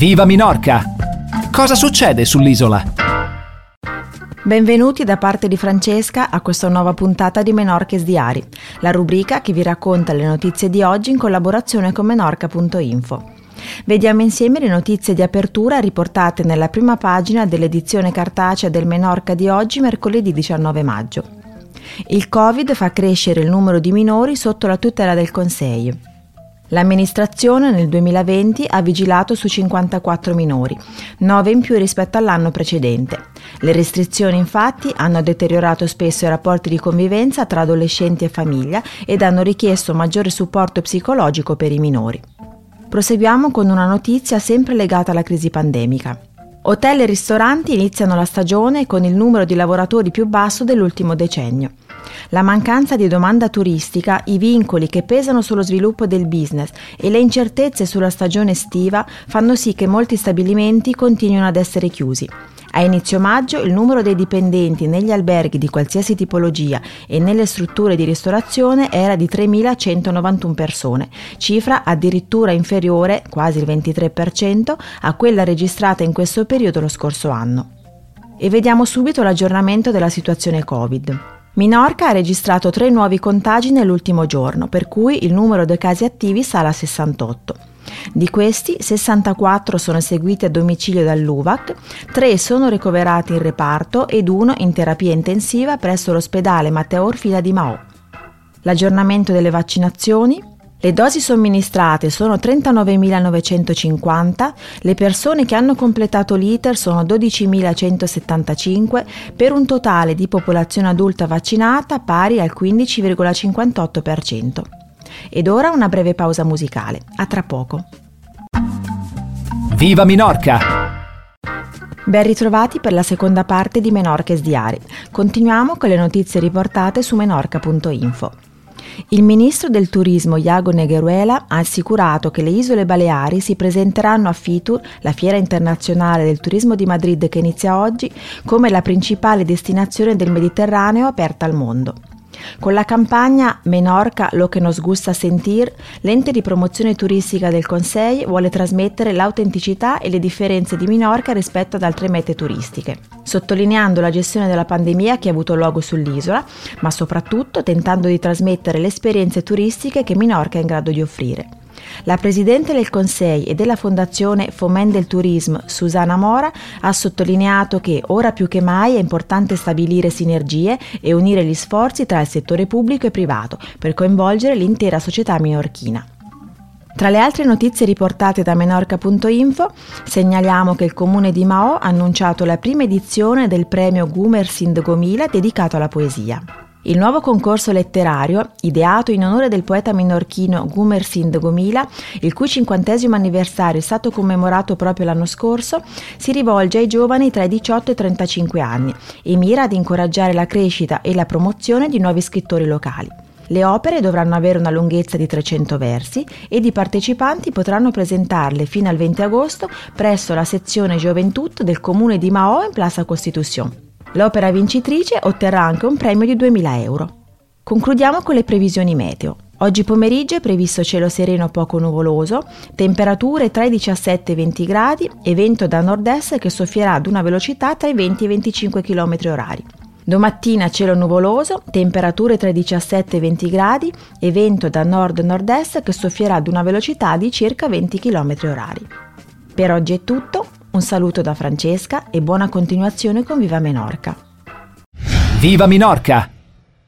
Viva Minorca! Cosa succede sull'isola? Benvenuti da parte di Francesca a questa nuova puntata di Menorches Diari, la rubrica che vi racconta le notizie di oggi in collaborazione con menorca.info. Vediamo insieme le notizie di apertura riportate nella prima pagina dell'edizione cartacea del Menorca di oggi, mercoledì 19 maggio. Il Covid fa crescere il numero di minori sotto la tutela del Consiglio. L'amministrazione nel 2020 ha vigilato su 54 minori, 9 in più rispetto all'anno precedente. Le restrizioni infatti hanno deteriorato spesso i rapporti di convivenza tra adolescenti e famiglia ed hanno richiesto maggiore supporto psicologico per i minori. Proseguiamo con una notizia sempre legata alla crisi pandemica. Hotel e ristoranti iniziano la stagione con il numero di lavoratori più basso dell'ultimo decennio. La mancanza di domanda turistica, i vincoli che pesano sullo sviluppo del business e le incertezze sulla stagione estiva fanno sì che molti stabilimenti continuino ad essere chiusi. A inizio maggio il numero dei dipendenti negli alberghi di qualsiasi tipologia e nelle strutture di ristorazione era di 3.191 persone, cifra addirittura inferiore, quasi il 23%, a quella registrata in questo periodo lo scorso anno. E vediamo subito l'aggiornamento della situazione Covid. Minorca ha registrato tre nuovi contagi nell'ultimo giorno, per cui il numero dei casi attivi sale a 68. Di questi, 64 sono seguiti a domicilio dall'UVAC, 3 sono ricoverati in reparto ed uno in terapia intensiva presso l'ospedale Matteo Orfila di Mao. L'aggiornamento delle vaccinazioni, le dosi somministrate sono 39.950, le persone che hanno completato l'iter sono 12.175 per un totale di popolazione adulta vaccinata pari al 15,58%. Ed ora una breve pausa musicale. A tra poco. Viva Minorca! Ben ritrovati per la seconda parte di Menorches Diari. Continuiamo con le notizie riportate su menorca.info. Il ministro del turismo Iago Negheruela ha assicurato che le isole Baleari si presenteranno a FITUR, la fiera internazionale del turismo di Madrid che inizia oggi, come la principale destinazione del Mediterraneo aperta al mondo. Con la campagna Menorca lo che nos gusta sentir, l'ente di promozione turistica del Conseil vuole trasmettere l'autenticità e le differenze di Minorca rispetto ad altre mete turistiche, sottolineando la gestione della pandemia che ha avuto luogo sull'isola, ma soprattutto tentando di trasmettere le esperienze turistiche che Minorca è in grado di offrire. La Presidente del Conseil e della Fondazione Foment del Tourisme, Susana Mora, ha sottolineato che ora più che mai è importante stabilire sinergie e unire gli sforzi tra il settore pubblico e privato per coinvolgere l'intera società minorchina. Tra le altre notizie riportate da menorca.info segnaliamo che il comune di Mao ha annunciato la prima edizione del premio Gumersind Gomila dedicato alla poesia. Il nuovo concorso letterario, ideato in onore del poeta minorchino Gumersind Gomila, il cui cinquantesimo anniversario è stato commemorato proprio l'anno scorso, si rivolge ai giovani tra i 18 e i 35 anni e mira ad incoraggiare la crescita e la promozione di nuovi scrittori locali. Le opere dovranno avere una lunghezza di 300 versi ed i partecipanti potranno presentarle fino al 20 agosto presso la sezione Gioventut del comune di Mao in Plaza Costitution. L'opera vincitrice otterrà anche un premio di 2.000 euro. Concludiamo con le previsioni meteo. Oggi pomeriggio è previsto cielo sereno poco nuvoloso, temperature tra i 17 e i 20 gradi e vento da nord-est che soffierà ad una velocità tra i 20 e i 25 km h Domattina cielo nuvoloso, temperature tra i 17 e i 20 gradi e vento da nord-nord-est che soffierà ad una velocità di circa 20 km h Per oggi è tutto, un saluto da Francesca e buona continuazione con Viva Menorca. Viva Minorca!